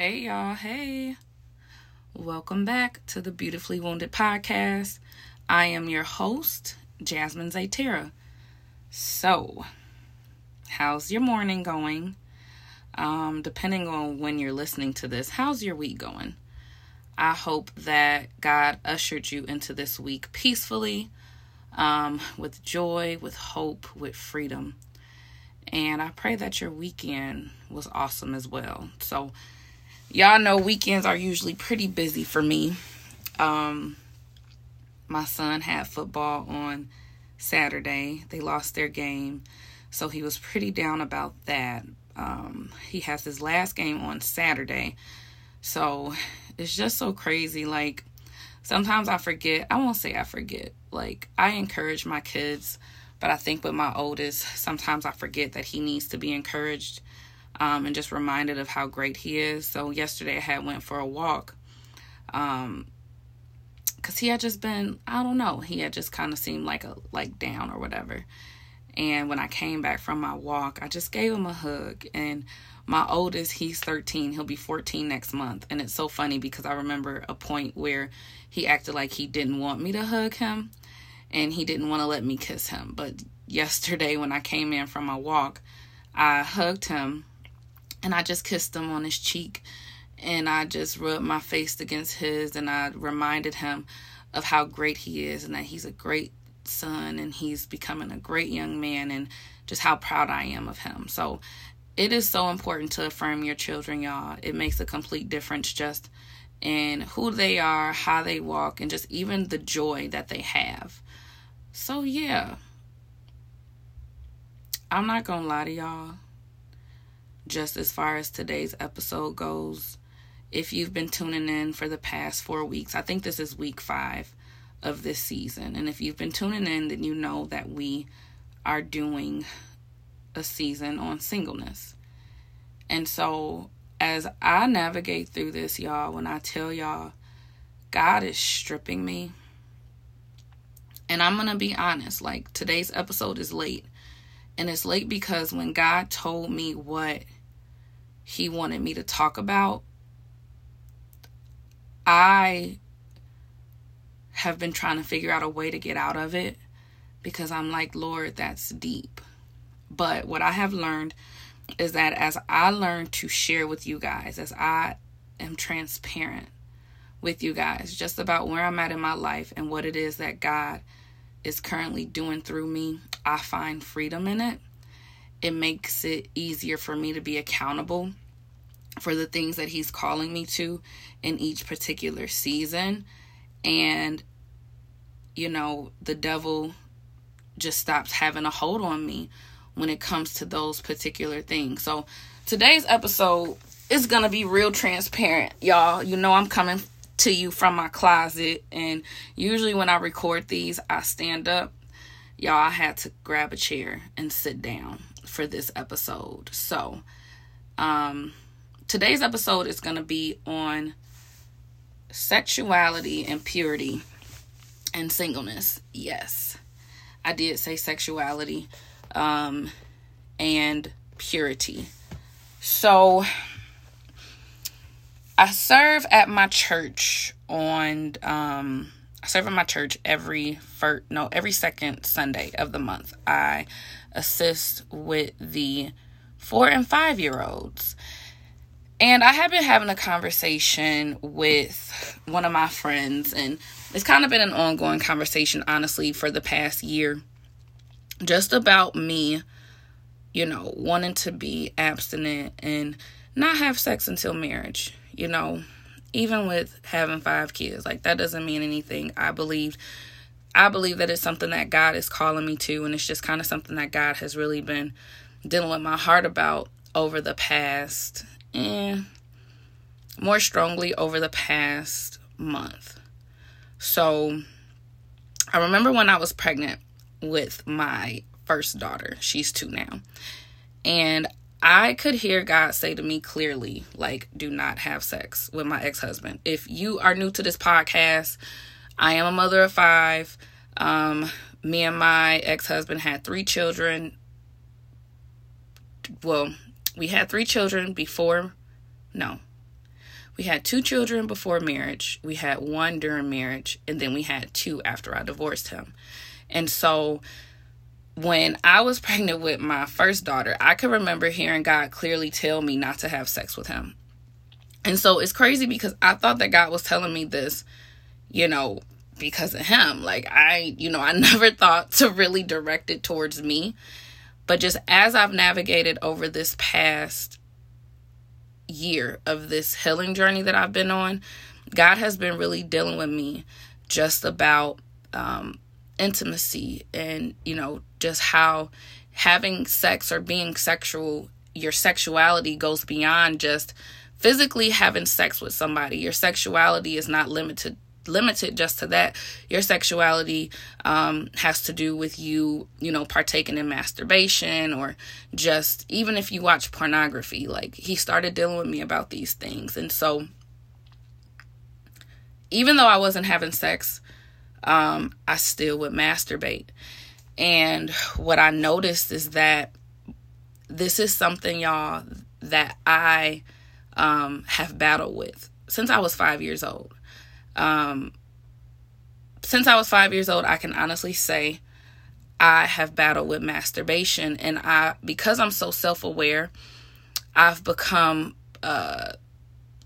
Hey, y'all. Hey. Welcome back to the Beautifully Wounded podcast. I am your host, Jasmine Zaytera. So, how's your morning going? Um, depending on when you're listening to this, how's your week going? I hope that God ushered you into this week peacefully, um, with joy, with hope, with freedom. And I pray that your weekend was awesome as well. So, y'all know weekends are usually pretty busy for me. Um, my son had football on Saturday. They lost their game, so he was pretty down about that. Um, he has his last game on Saturday, so it's just so crazy. Like sometimes I forget. I won't say I forget. Like I encourage my kids, but I think with my oldest, sometimes I forget that he needs to be encouraged um, and just reminded of how great he is. So yesterday I had went for a walk, um, because he had just been I don't know he had just kind of seemed like a like down or whatever. And when I came back from my walk, I just gave him a hug. And my oldest, he's 13. He'll be 14 next month. And it's so funny because I remember a point where he acted like he didn't want me to hug him and he didn't want to let me kiss him. But yesterday, when I came in from my walk, I hugged him and I just kissed him on his cheek and I just rubbed my face against his and I reminded him of how great he is and that he's a great son and he's becoming a great young man and just how proud I am of him. So it is so important to affirm your children, y'all. It makes a complete difference just in who they are, how they walk, and just even the joy that they have. So, yeah. I'm not going to lie to y'all just as far as today's episode goes. If you've been tuning in for the past four weeks, I think this is week five of this season. And if you've been tuning in, then you know that we are doing a season on singleness. And so, as I navigate through this, y'all, when I tell y'all, God is stripping me. And I'm going to be honest, like today's episode is late. And it's late because when God told me what he wanted me to talk about, I have been trying to figure out a way to get out of it because I'm like, Lord, that's deep. But what I have learned is that as I learn to share with you guys, as I am transparent with you guys just about where I'm at in my life and what it is that God is currently doing through me, I find freedom in it it makes it easier for me to be accountable for the things that he's calling me to in each particular season. And you know the devil just stops having a hold on me when it comes to those particular things. So today's episode is to be real transparent y'all. You know i'm coming to you from my closet and usually when i record these i stand up. Y'all i had to grab a chair and sit down for this episode. So, um, today's episode is going to be on sexuality and purity and singleness. Yes, I did say sexuality um, and purity. So, I serve at my church on um, I serve in my church every first no every second Sunday of the month. I assist with the four and five year olds. And I have been having a conversation with one of my friends, and it's kind of been an ongoing conversation, honestly, for the past year, just about me, you know, wanting to be abstinent and not have sex until marriage, you know, even with having five kids. Like, that doesn't mean anything. I believe I believe that it's something that God is calling me to, and it's just kind of something that God has really been dealing with my heart about over the past, and eh, more strongly over the past month. So, I remember when I was pregnant with my first daughter. She's two now. And I could hear God say to me clearly, like, do not have sex with my ex husband. If you are new to this podcast, I am a mother of five. Um, me and my ex husband had three children. Well, we had three children before. No, we had two children before marriage, we had one during marriage, and then we had two after I divorced him. And so when I was pregnant with my first daughter, I can remember hearing God clearly tell me not to have sex with him. And so it's crazy because I thought that God was telling me this, you know, because of him. Like I, you know, I never thought to really direct it towards me. But just as I've navigated over this past year of this healing journey that I've been on, God has been really dealing with me just about um, intimacy and, you know, just how having sex or being sexual, your sexuality goes beyond just physically having sex with somebody. Your sexuality is not limited limited just to that. Your sexuality um, has to do with you, you know, partaking in masturbation or just even if you watch pornography. Like he started dealing with me about these things, and so even though I wasn't having sex, um, I still would masturbate. And what I noticed is that this is something, y'all, that I um, have battled with since I was five years old. Um, since I was five years old, I can honestly say I have battled with masturbation, and I because I'm so self aware, I've become, uh,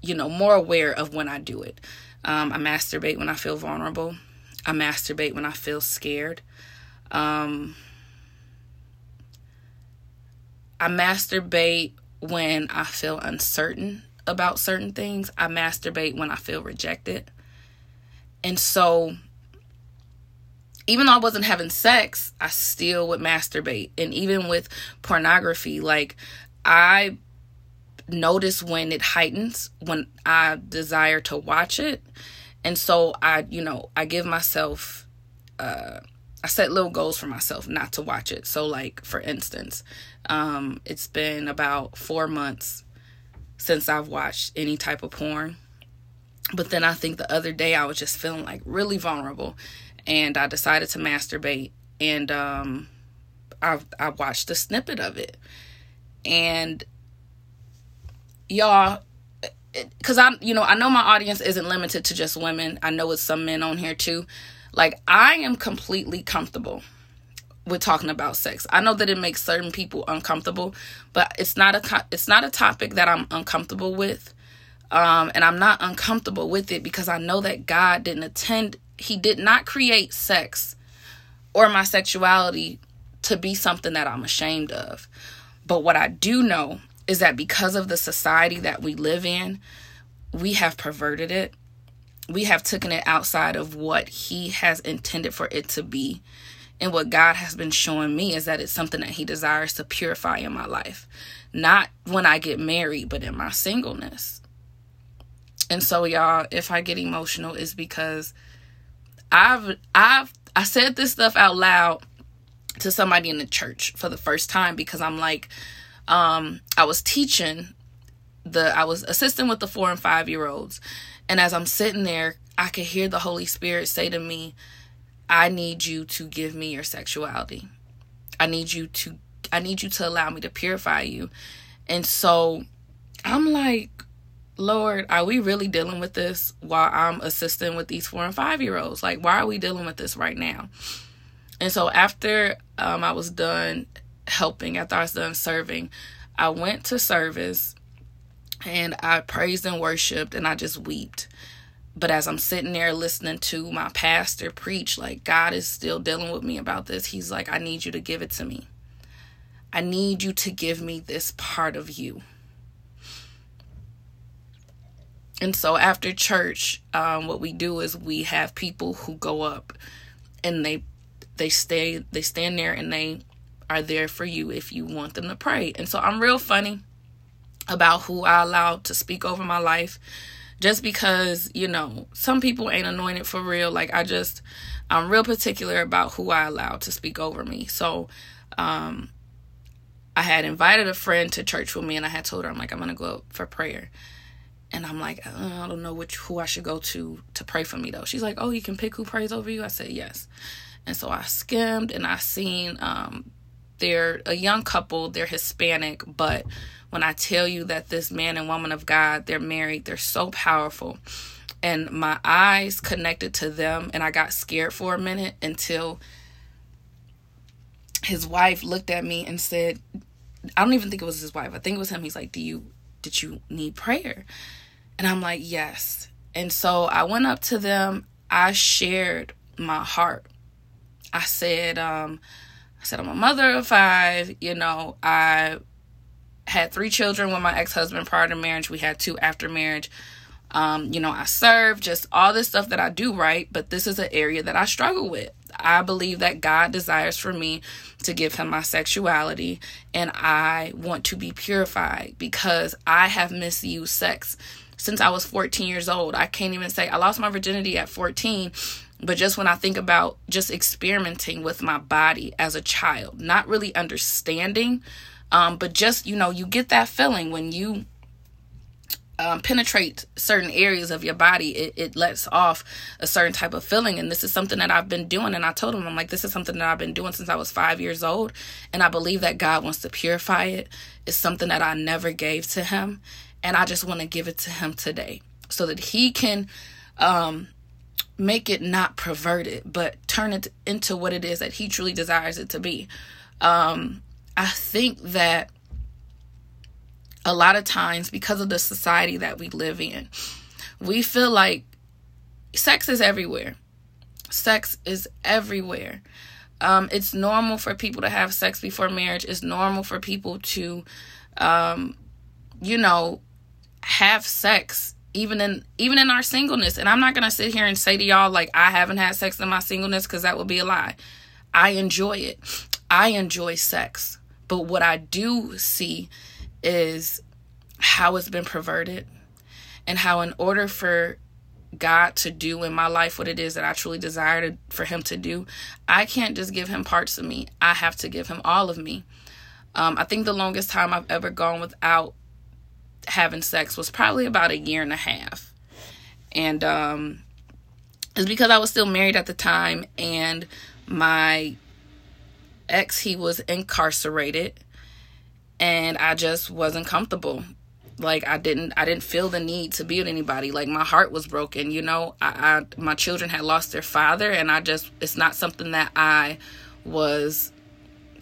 you know, more aware of when I do it. Um, I masturbate when I feel vulnerable. I masturbate when I feel scared. Um, I masturbate when I feel uncertain about certain things. I masturbate when I feel rejected. And so, even though I wasn't having sex, I still would masturbate. And even with pornography, like, I notice when it heightens, when I desire to watch it. And so, I, you know, I give myself, uh, I set little goals for myself not to watch it. So, like, for instance, um, it's been about four months since I've watched any type of porn. But then I think the other day I was just feeling like really vulnerable and I decided to masturbate and um I I watched a snippet of it. And y'all cuz I you know, I know my audience isn't limited to just women. I know it's some men on here too. Like I am completely comfortable with talking about sex. I know that it makes certain people uncomfortable, but it's not a it's not a topic that I'm uncomfortable with. Um, and I'm not uncomfortable with it because I know that God didn't attend, He did not create sex or my sexuality to be something that I'm ashamed of. But what I do know is that because of the society that we live in, we have perverted it. We have taken it outside of what He has intended for it to be. And what God has been showing me is that it's something that He desires to purify in my life. Not when I get married, but in my singleness. And so y'all, if I get emotional is because I've I've I said this stuff out loud to somebody in the church for the first time because I'm like um I was teaching the I was assisting with the 4 and 5 year olds and as I'm sitting there I could hear the Holy Spirit say to me I need you to give me your sexuality. I need you to I need you to allow me to purify you. And so I'm like Lord, are we really dealing with this while I'm assisting with these four and five year olds? Like, why are we dealing with this right now? And so after um, I was done helping, after I was done serving, I went to service and I praised and worshiped and I just wept. But as I'm sitting there listening to my pastor preach, like God is still dealing with me about this, he's like, I need you to give it to me. I need you to give me this part of you. And so after church, um, what we do is we have people who go up and they they stay they stand there and they are there for you if you want them to pray. And so I'm real funny about who I allow to speak over my life just because, you know, some people ain't anointed for real. Like I just I'm real particular about who I allow to speak over me. So um I had invited a friend to church with me and I had told her I'm like I'm going to go for prayer and I'm like, uh, I don't know which who I should go to to pray for me though. She's like, Oh, you can pick who prays over you. I said yes, and so I skimmed and I seen um, they're a young couple. They're Hispanic, but when I tell you that this man and woman of God, they're married, they're so powerful. And my eyes connected to them, and I got scared for a minute until his wife looked at me and said, I don't even think it was his wife. I think it was him. He's like, Do you did you need prayer? And I'm like, Yes. And so I went up to them. I shared my heart. I said, um, I said, I'm a mother of five. You know, I had three children with my ex husband prior to marriage. We had two after marriage. Um, you know, I serve, just all this stuff that I do right, but this is an area that I struggle with. I believe that God desires for me to give him my sexuality, and I want to be purified because I have misused sex since I was 14 years old. I can't even say I lost my virginity at 14, but just when I think about just experimenting with my body as a child, not really understanding, um, but just, you know, you get that feeling when you um, penetrate certain areas of your body, it, it lets off a certain type of feeling. And this is something that I've been doing. And I told him, I'm like, this is something that I've been doing since I was five years old. And I believe that God wants to purify it. It's something that I never gave to him. And I just want to give it to him today so that he can um, make it not perverted, but turn it into what it is that he truly desires it to be. Um, I think that a lot of times because of the society that we live in, we feel like sex is everywhere. Sex is everywhere. Um, it's normal for people to have sex before marriage. It's normal for people to, um, you know, have sex even in even in our singleness. And I'm not gonna sit here and say to y'all like I haven't had sex in my singleness because that would be a lie. I enjoy it. I enjoy sex. But what I do see is how it's been perverted and how in order for God to do in my life what it is that I truly desire to, for him to do, I can't just give him parts of me. I have to give him all of me. Um, I think the longest time I've ever gone without having sex was probably about a year and a half. And um, it's because I was still married at the time and my ex, he was incarcerated and I just wasn't comfortable. Like I didn't I didn't feel the need to be with anybody. Like my heart was broken, you know. I, I my children had lost their father and I just it's not something that I was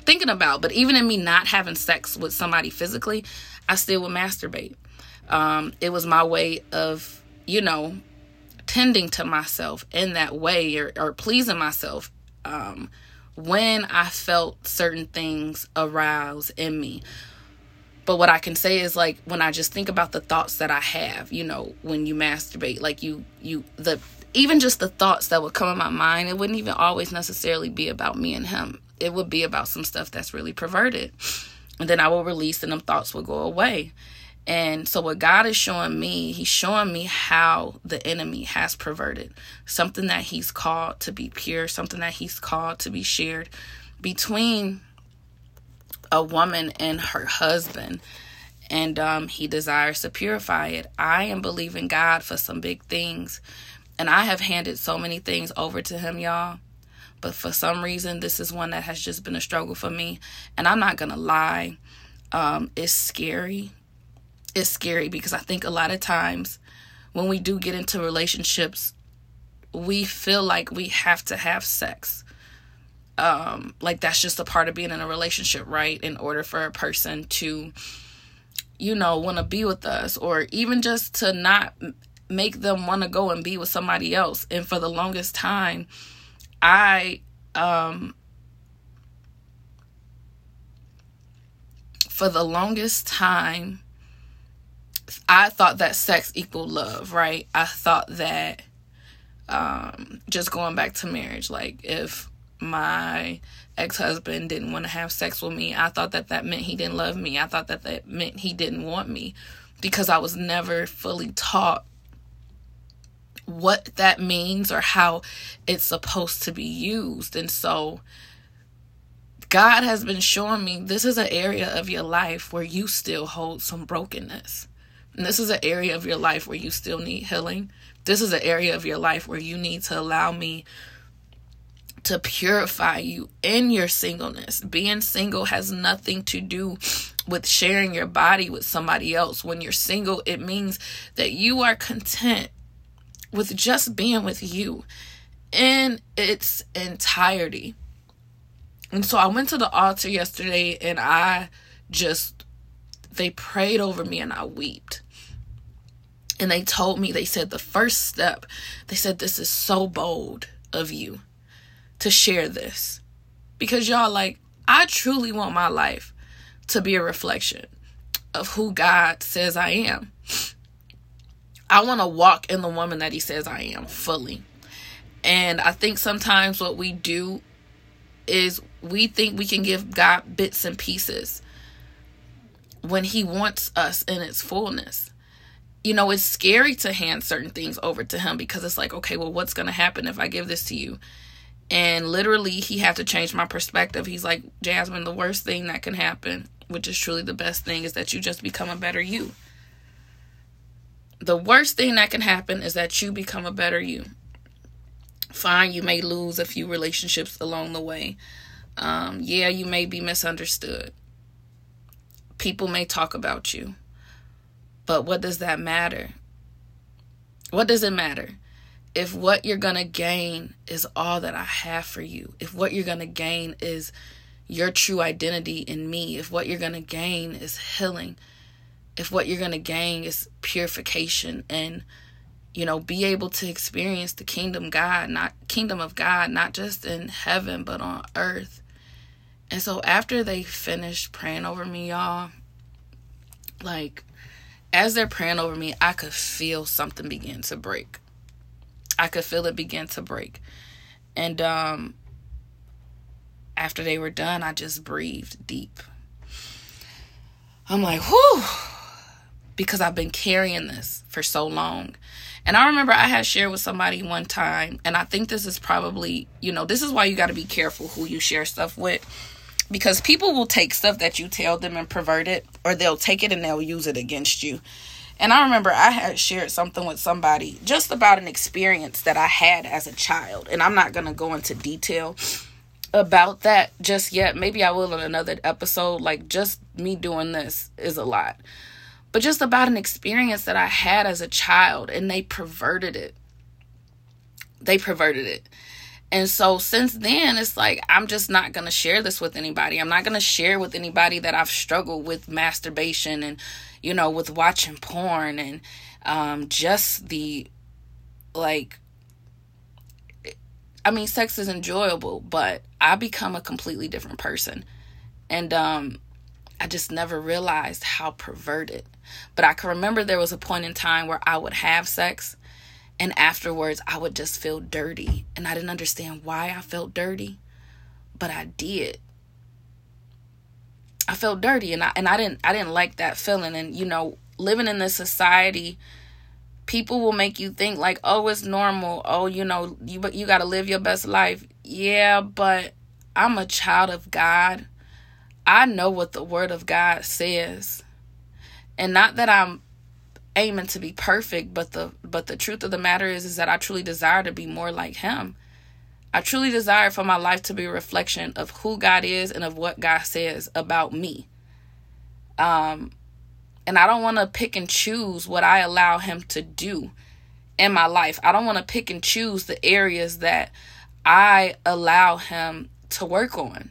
thinking about. But even in me not having sex with somebody physically, I still would masturbate. Um, it was my way of, you know, tending to myself in that way or, or pleasing myself um, when I felt certain things arouse in me. But what I can say is like when I just think about the thoughts that I have, you know, when you masturbate, like you you the even just the thoughts that would come in my mind, it wouldn't even always necessarily be about me and him. It would be about some stuff that's really perverted. And then I will release and them thoughts will go away. And so, what God is showing me, He's showing me how the enemy has perverted something that He's called to be pure, something that He's called to be shared between a woman and her husband and um, he desires to purify it. I am believing God for some big things, and I have handed so many things over to him, y'all. But for some reason, this is one that has just been a struggle for me. And I'm not gonna lie, um, it's scary. It's scary because I think a lot of times when we do get into relationships, we feel like we have to have sex um like that's just a part of being in a relationship right in order for a person to you know want to be with us or even just to not make them want to go and be with somebody else and for the longest time i um for the longest time i thought that sex equaled love right? I thought that um just going back to marriage like if my ex-husband didn't want to have sex with me i thought that that meant he didn't love me. I thought that that meant he didn't want me because i was never fully taught what that means or how it's supposed to be used and so god has been showing me this is an area of your life where you still hold some brokenness and this is an area of your life where you still need healing this is an area of your life where you need to allow me to purify you in your singleness. Being single has nothing to do with sharing your body with somebody else. When you're single, it means that you are content with just being with you in its entirety. And so I went to the altar yesterday and I just, they prayed over me and I wept. And they told me, they said, the first step, they said, this is so bold of you to share this. Because y'all, like, I truly want my life to be a reflection of who God says I am. I want to walk in the woman that He says I am fully. And I think sometimes what we do is we think we can give God bits and pieces when He wants us in its fullness. You know, it's scary to hand certain things over to Him because it's like, okay, well, what's going to happen if I give this to you? And literally, He had to change my perspective. He's like, Jasmine, the worst thing that can happen, which is truly the best thing, is that you just become a better you. The worst thing that can happen is that you become a better you. Fine, you may lose a few relationships along the way. Um, yeah, you may be misunderstood. People may talk about you. But what does that matter? What does it matter? If what you're going to gain is all that I have for you, if what you're going to gain is your true identity in me, if what you're going to gain is healing, if what you're going to gain is purification and you know, be able to experience the kingdom God, not kingdom of God, not just in heaven, but on earth. And so after they finished praying over me, y'all, like as they're praying over me, I could feel something begin to break. I could feel it begin to break. And um after they were done, I just breathed deep. I'm like, whew, because I've been carrying this for so long. And I remember I had shared with somebody one time, and I think this is probably, you know, this is why you got to be careful who you share stuff with. Because people will take stuff that you tell them and pervert it, or they'll take it and they'll use it against you. And I remember I had shared something with somebody just about an experience that I had as a child. And I'm not going to go into detail about that just yet. Maybe I will in another episode. Like, just me doing this is a lot but just about an experience that I had as a child and they perverted it. They perverted it. And so since then, it's like, I'm just not going to share this with anybody. I'm not going to share with anybody that I've struggled with masturbation and, you know, with watching porn and um, just the, like, I mean, sex is enjoyable, but I become a completely different person. And um, I just never realized how perverted but I can remember there was a point in time where I would have sex and afterwards I would just feel dirty. And I didn't understand why I felt dirty, but I did. I felt dirty and I and I didn't I didn't like that feeling and you know, living in this society people will make you think like, "Oh, it's normal. Oh, you know, you you got to live your best life." Yeah, but I'm a child of God. I know what the word of God says and not that I'm aiming to be perfect, but the but the truth of the matter is is that I truly desire to be more like him. I truly desire for my life to be a reflection of who God is and of what God says about me. Um and I don't want to pick and choose what I allow him to do in my life. I don't want to pick and choose the areas that I allow him to work on.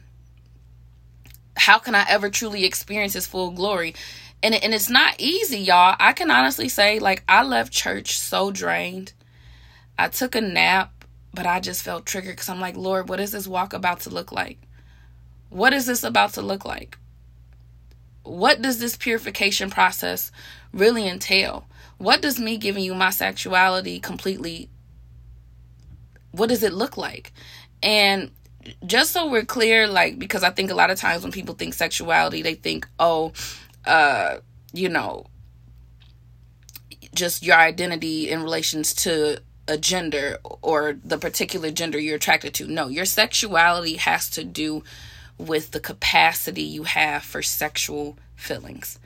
How can I ever truly experience his full glory and and it's not easy, y'all. I can honestly say like I left church so drained. I took a nap, but I just felt triggered cuz I'm like, "Lord, what is this walk about to look like? What is this about to look like? What does this purification process really entail? What does me giving you my sexuality completely what does it look like?" And just so we're clear, like, because I think a lot of times when people think sexuality, they think, oh, uh, you know, just your identity in relations to a gender or the particular gender you're attracted to. No, your sexuality has to do with the capacity you have for sexual feelings.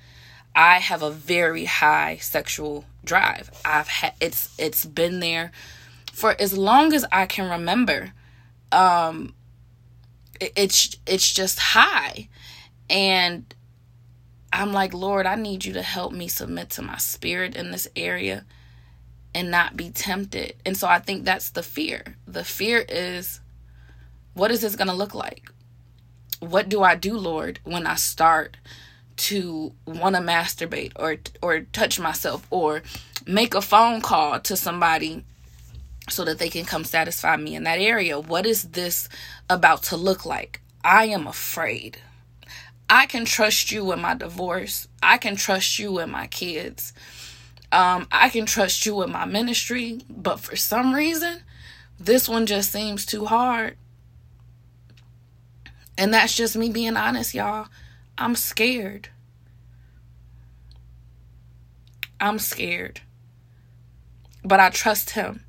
I have a very high sexual drive. I've had it's it's been there for as long as I can remember. Um it, it's it's just high. And I'm like, Lord, I need you to help me submit to my spirit in this area and not be tempted. And so I think that's the fear. The fear is what is this going to look like? What do I do, Lord, when I start to want to masturbate or or touch myself or make a phone call to somebody so that they can come satisfy me in that area? What is this about to look like? I am afraid. I can trust you with my divorce. I can trust you with my kids. Um, I can trust you with my ministry, but for some reason, this one just seems too hard. And that's just me being honest, y'all. I'm scared. I'm scared. But I trust him.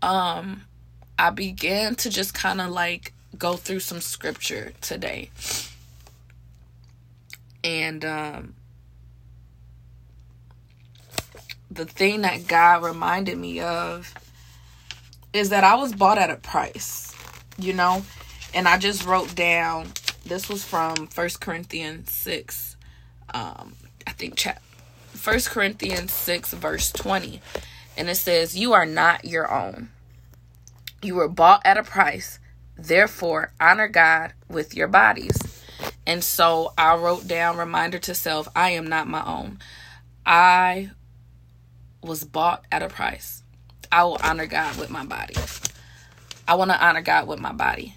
Um I began to just kind of like go through some scripture today. And um, the thing that God reminded me of is that I was bought at a price, you know? And I just wrote down this was from First Corinthians 6. Um, I think chat First Corinthians 6 verse 20. And it says, "You are not your own. You were bought at a price. Therefore, honor God with your bodies. And so I wrote down reminder to self I am not my own. I was bought at a price. I will honor God with my body. I want to honor God with my body.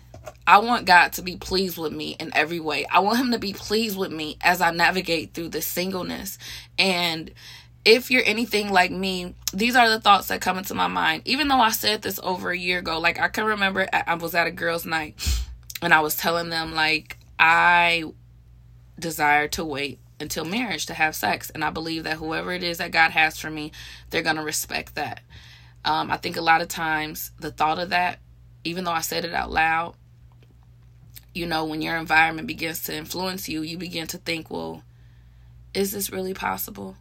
I want God to be pleased with me in every way. I want Him to be pleased with me as I navigate through this singleness and if you're anything like me, these are the thoughts that come into my mind. Even though I said this over a year ago, like I can remember I was at a girls' night and I was telling them like I desire to wait until marriage to have sex, and I believe that whoever it is that God has for me, they're gonna respect that. Um, I think a lot of times the thought of that, even though I said it out loud, you know, when your environment begins to influence you, you begin to think, well, is this really possible?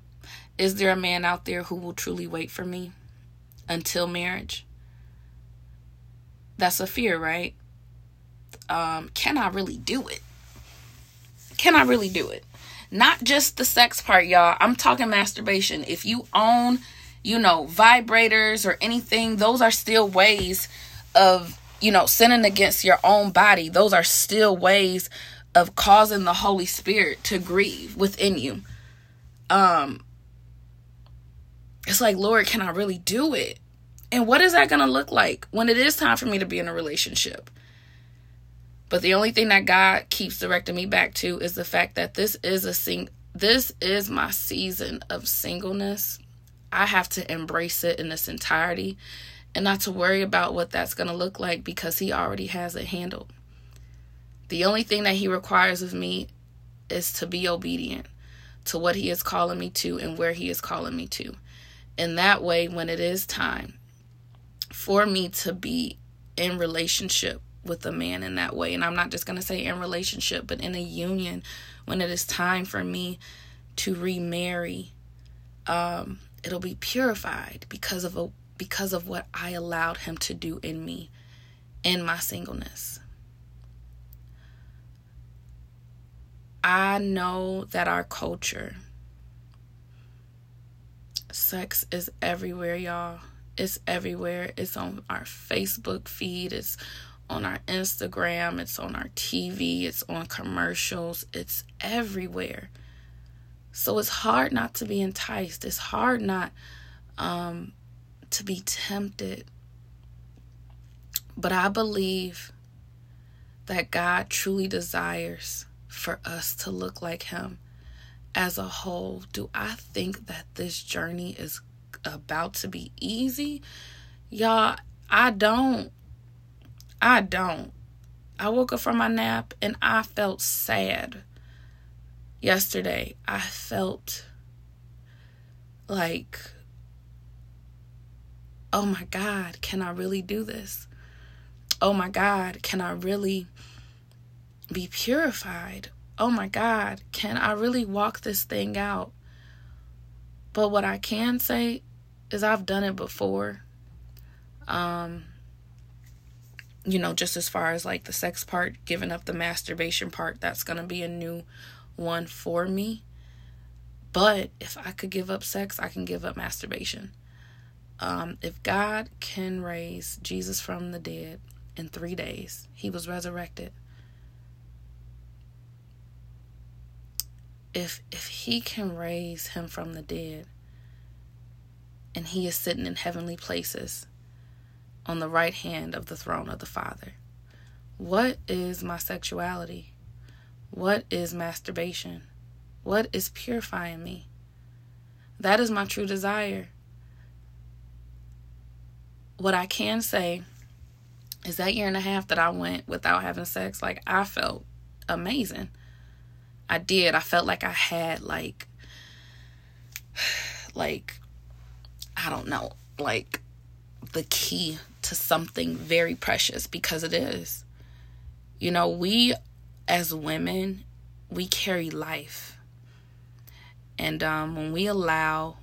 Is there a man out there who will truly wait for me until marriage? That's a fear, right? Um, can I really do it? Can I really do it? Not just the sex part, y'all. I'm talking masturbation. If you own, you know, vibrators or anything, those are still ways of, you know, sinning against your own body. Those are still ways of causing the Holy Spirit to grieve within you. Um, it's like, Lord, can I really do it? And what is that going to look like when it is time for me to be in a relationship? But the only thing that God keeps directing me back to is the fact that this is a sing this is my season of singleness. I have to embrace it in its entirety and not to worry about what that's going to look like because he already has it handled. The only thing that he requires of me is to be obedient to what he is calling me to and where he is calling me to. And that way, when it is time for me to be in relationship with a man in that way, and I'm not just going to say in relationship, but in a union, when it is time for me to remarry, um, it'll be purified because of a because of what I allowed him to do in me in my singleness. I know that our culture Sex is everywhere, y'all. It's everywhere. It's on our Facebook feed, it's on our Instagram, it's on our TV, it's on commercials, it's everywhere. So it's hard not to be enticed. It's hard not um, to be tempted. But I believe that God truly desires for us to look like Him as a whole, do I think that this journey is about to be easy? Y'all, I don't. I don't. I woke up from my nap and I felt sad yesterday. I felt like, oh my God, can I really do this? Oh my God, can I really be purified? Oh my God, can I really walk this thing out? But what I can say is I've done it before. Um, you know, just as far as like the sex part, giving up the masturbation part, that's going to be a new one for me. But if I could give up sex, I can give up masturbation. Um, if God can raise Jesus from the dead in three days, he was resurrected. If if he can raise him from the dead and he is sitting in heavenly places on the right hand of the throne of the Father, what is my sexuality? What is masturbation? What is purifying me? That is my true desire. What I can say is that year and a half that I went without having sex, like I felt amazing. I did. I felt like I had like like I don't know, like the key to something very precious because it is. You know, we as women, we carry life. And um, when we allow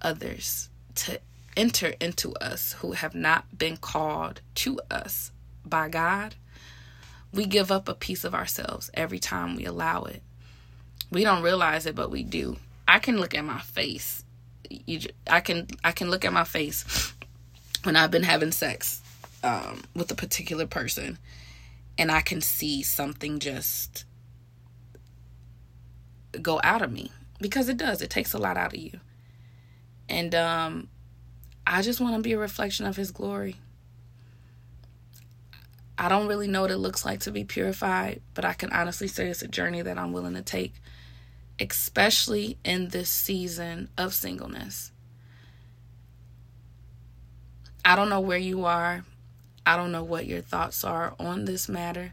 others to enter into us who have not been called to us by God, we give up a piece of ourselves every time we allow it. We don't realize it, but we do. I can look at my face. You, I can, I can look at my face when I've been having sex um, with a particular person, and I can see something just go out of me because it does. It takes a lot out of you. And um I just want to be a reflection of his glory. I don't really know what it looks like to be purified, but I can honestly say it's a journey that I'm willing to take, especially in this season of singleness. I don't know where you are. I don't know what your thoughts are on this matter,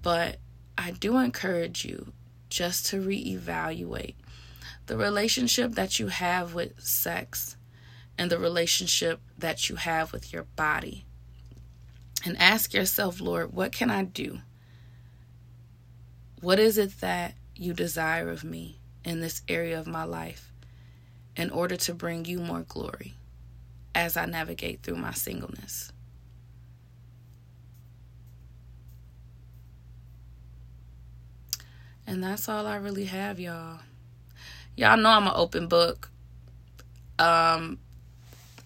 but I do encourage you just to reevaluate the relationship that you have with sex and the relationship that you have with your body. And ask yourself, Lord, what can I do? What is it that you desire of me in this area of my life in order to bring you more glory as I navigate through my singleness? And that's all I really have, y'all. Y'all know I'm an open book. Um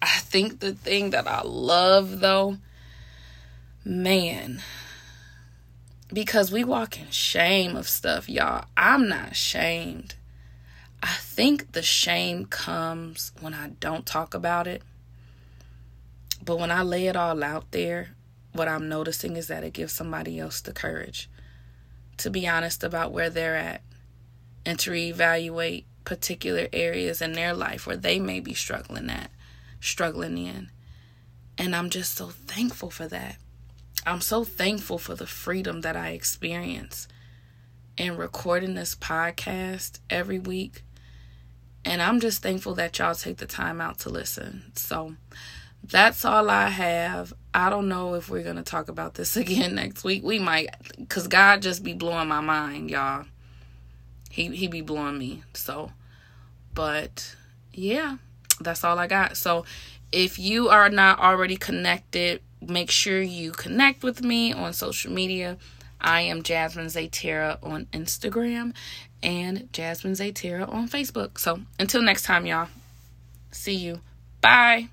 I think the thing that I love though, man, because we walk in shame of stuff, y'all. I'm not ashamed. I think the shame comes when I don't talk about it. But when I lay it all out there, what I'm noticing is that it gives somebody else the courage to be honest about where they're at and to reevaluate particular areas in their life where they may be struggling at, struggling in. And I'm just so thankful for that. I'm so thankful for the freedom that I experience in recording this podcast every week. And I'm just thankful that y'all take the time out to listen. So that's all I have. I don't know if we're going to talk about this again next week. We might cuz God just be blowing my mind, y'all. He he be blowing me. So but yeah, that's all I got. So if you are not already connected, make sure you connect with me on social media. I am Jasmine Zaytera on Instagram and Jasmine Zaytera on Facebook. So until next time, y'all. See you. Bye.